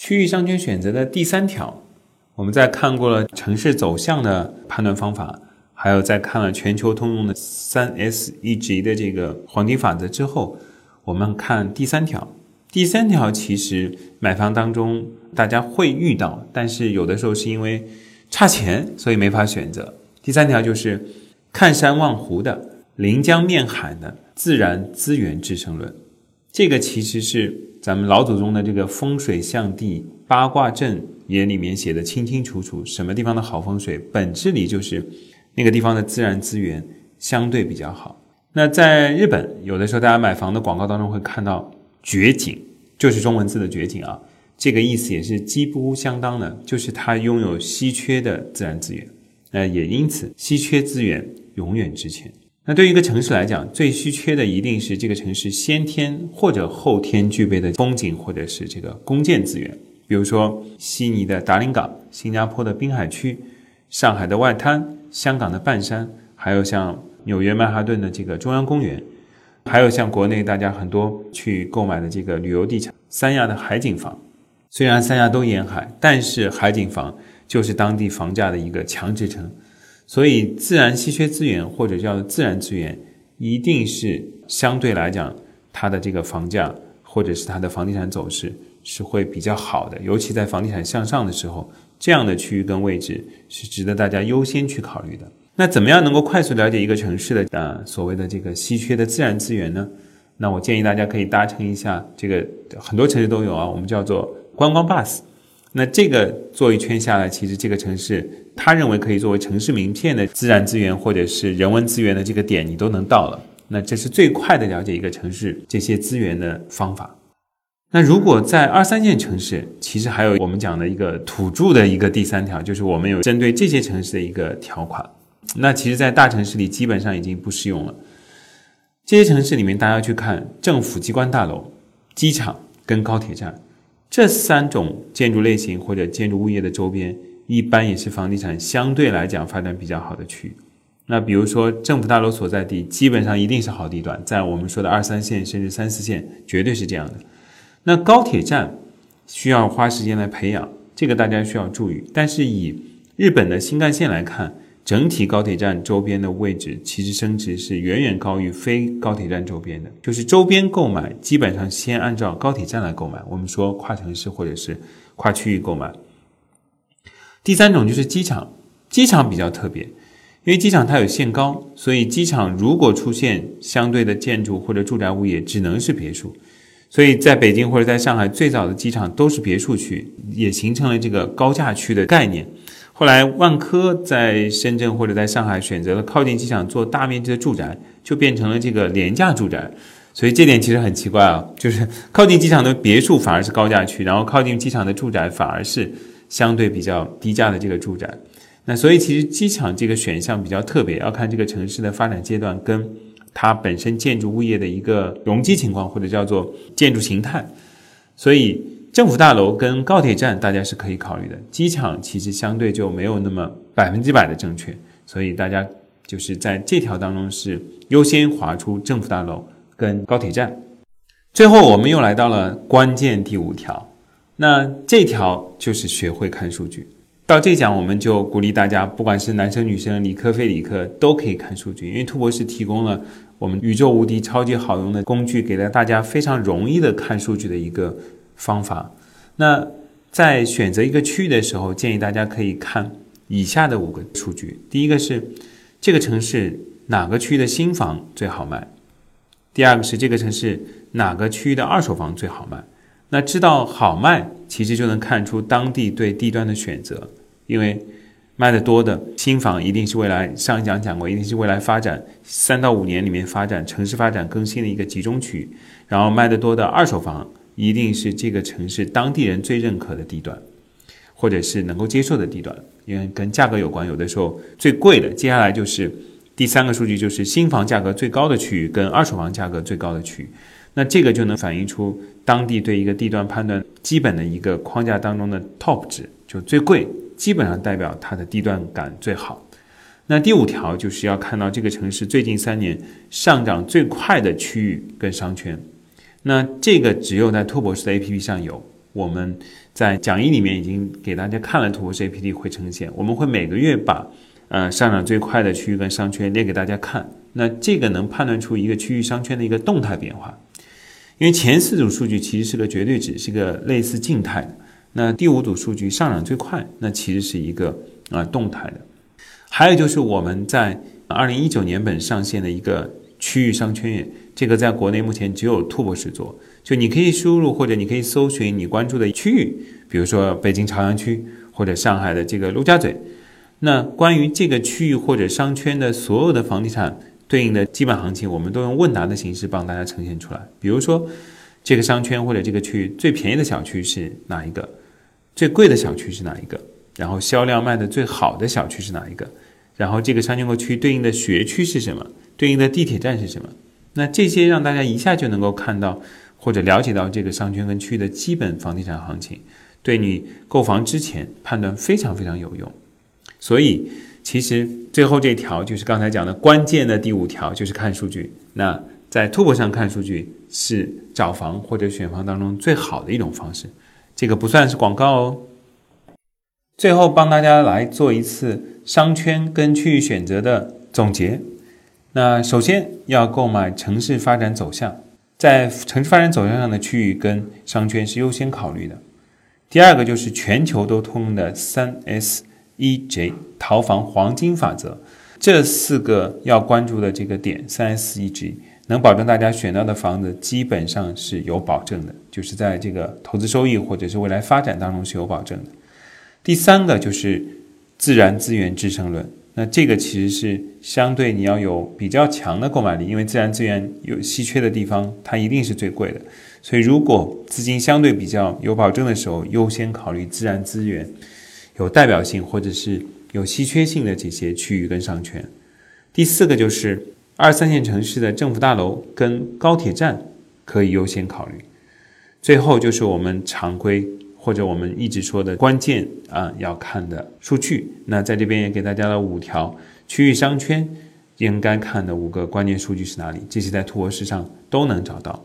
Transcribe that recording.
区域商圈选择的第三条，我们在看过了城市走向的判断方法，还有在看了全球通用的三 S 一级的这个黄金法则之后，我们看第三条。第三条其实买房当中大家会遇到，但是有的时候是因为差钱，所以没法选择。第三条就是看山望湖的、临江面海的自然资源制胜论。这个其实是咱们老祖宗的这个风水象地八卦阵也里面写的清清楚楚，什么地方的好风水，本质里就是那个地方的自然资源相对比较好。那在日本，有的时候大家买房的广告当中会看到“绝景”，就是中文字的“绝景”啊，这个意思也是几乎相当的，就是它拥有稀缺的自然资源，呃，也因此稀缺资源永远值钱。那对于一个城市来讲，最稀缺的一定是这个城市先天或者后天具备的风景或者是这个公建资源。比如说悉尼的达林港、新加坡的滨海区、上海的外滩、香港的半山，还有像纽约曼哈顿的这个中央公园，还有像国内大家很多去购买的这个旅游地产三亚的海景房。虽然三亚都沿海，但是海景房就是当地房价的一个强支撑。所以，自然稀缺资源或者叫自然资源，一定是相对来讲，它的这个房价或者是它的房地产走势是会比较好的。尤其在房地产向上的时候，这样的区域跟位置是值得大家优先去考虑的。那怎么样能够快速了解一个城市的呃所谓的这个稀缺的自然资源呢？那我建议大家可以搭乘一下这个很多城市都有啊，我们叫做观光 bus。那这个做一圈下来，其实这个城市他认为可以作为城市名片的自然资源或者是人文资源的这个点，你都能到了。那这是最快的了解一个城市这些资源的方法。那如果在二三线城市，其实还有我们讲的一个土著的一个第三条，就是我们有针对这些城市的一个条款。那其实，在大城市里基本上已经不适用了。这些城市里面，大家去看政府机关大楼、机场跟高铁站。这三种建筑类型或者建筑物业的周边，一般也是房地产相对来讲发展比较好的区域。那比如说政府大楼所在地，基本上一定是好地段，在我们说的二三线甚至三四线，绝对是这样的。那高铁站需要花时间来培养，这个大家需要注意。但是以日本的新干线来看。整体高铁站周边的位置其实升值是远远高于非高铁站周边的，就是周边购买基本上先按照高铁站来购买。我们说跨城市或者是跨区域购买。第三种就是机场，机场比较特别，因为机场它有限高，所以机场如果出现相对的建筑或者住宅物业，只能是别墅。所以在北京或者在上海最早的机场都是别墅区，也形成了这个高价区的概念。后来，万科在深圳或者在上海选择了靠近机场做大面积的住宅，就变成了这个廉价住宅。所以这点其实很奇怪啊，就是靠近机场的别墅反而是高价区，然后靠近机场的住宅反而是相对比较低价的这个住宅。那所以其实机场这个选项比较特别，要看这个城市的发展阶段跟它本身建筑物业的一个容积情况或者叫做建筑形态。所以。政府大楼跟高铁站，大家是可以考虑的。机场其实相对就没有那么百分之百的正确，所以大家就是在这条当中是优先划出政府大楼跟高铁站。最后，我们又来到了关键第五条，那这条就是学会看数据。到这讲，我们就鼓励大家，不管是男生女生、理科非理科，都可以看数据，因为兔博士提供了我们宇宙无敌、超级好用的工具，给了大家非常容易的看数据的一个。方法，那在选择一个区域的时候，建议大家可以看以下的五个数据。第一个是这个城市哪个区域的新房最好卖；第二个是这个城市哪个区域的二手房最好卖。那知道好卖，其实就能看出当地对地段的选择，因为卖的多的新房一定是未来上一讲讲过，一定是未来发展三到五年里面发展城市发展更新的一个集中区域，然后卖的多的二手房。一定是这个城市当地人最认可的地段，或者是能够接受的地段，因为跟价格有关。有的时候最贵的，接下来就是第三个数据，就是新房价格最高的区域跟二手房价格最高的区域。那这个就能反映出当地对一个地段判断基本的一个框架当中的 top 值，就最贵，基本上代表它的地段感最好。那第五条就是要看到这个城市最近三年上涨最快的区域跟商圈。那这个只有在拓博士的 APP 上有，我们在讲义里面已经给大家看了兔博士 APP 会呈现，我们会每个月把呃上涨最快的区域跟商圈列给大家看。那这个能判断出一个区域商圈的一个动态变化，因为前四组数据其实是个绝对值，是个类似静态的。那第五组数据上涨最快，那其实是一个啊动态的。还有就是我们在二零一九年本上线的一个区域商圈，这个在国内目前只有兔博士做。就你可以输入或者你可以搜寻你关注的区域，比如说北京朝阳区或者上海的这个陆家嘴。那关于这个区域或者商圈的所有的房地产对应的基本行情，我们都用问答的形式帮大家呈现出来。比如说这个商圈或者这个区域最便宜的小区是哪一个？最贵的小区是哪一个？然后销量卖的最好的小区是哪一个？然后这个商圈或区对应的学区是什么？对应的地铁站是什么？那这些让大家一下就能够看到。或者了解到这个商圈跟区域的基本房地产行情，对你购房之前判断非常非常有用。所以，其实最后这条就是刚才讲的关键的第五条，就是看数据。那在兔博上看数据是找房或者选房当中最好的一种方式。这个不算是广告哦。最后帮大家来做一次商圈跟区域选择的总结。那首先要购买城市发展走向。在城市发展走向上的区域跟商圈是优先考虑的。第二个就是全球都通用的三 S 一 J 淘房黄金法则，这四个要关注的这个点，三 S 一 J 能保证大家选到的房子基本上是有保证的，就是在这个投资收益或者是未来发展当中是有保证的。第三个就是自然资源支撑论。那这个其实是相对你要有比较强的购买力，因为自然资源有稀缺的地方，它一定是最贵的。所以如果资金相对比较有保证的时候，优先考虑自然资源有代表性或者是有稀缺性的这些区域跟商圈。第四个就是二三线城市的政府大楼跟高铁站可以优先考虑。最后就是我们常规。或者我们一直说的关键啊，要看的数据，那在这边也给大家了五条区域商圈应该看的五个关键数据是哪里？这些在图博士上都能找到。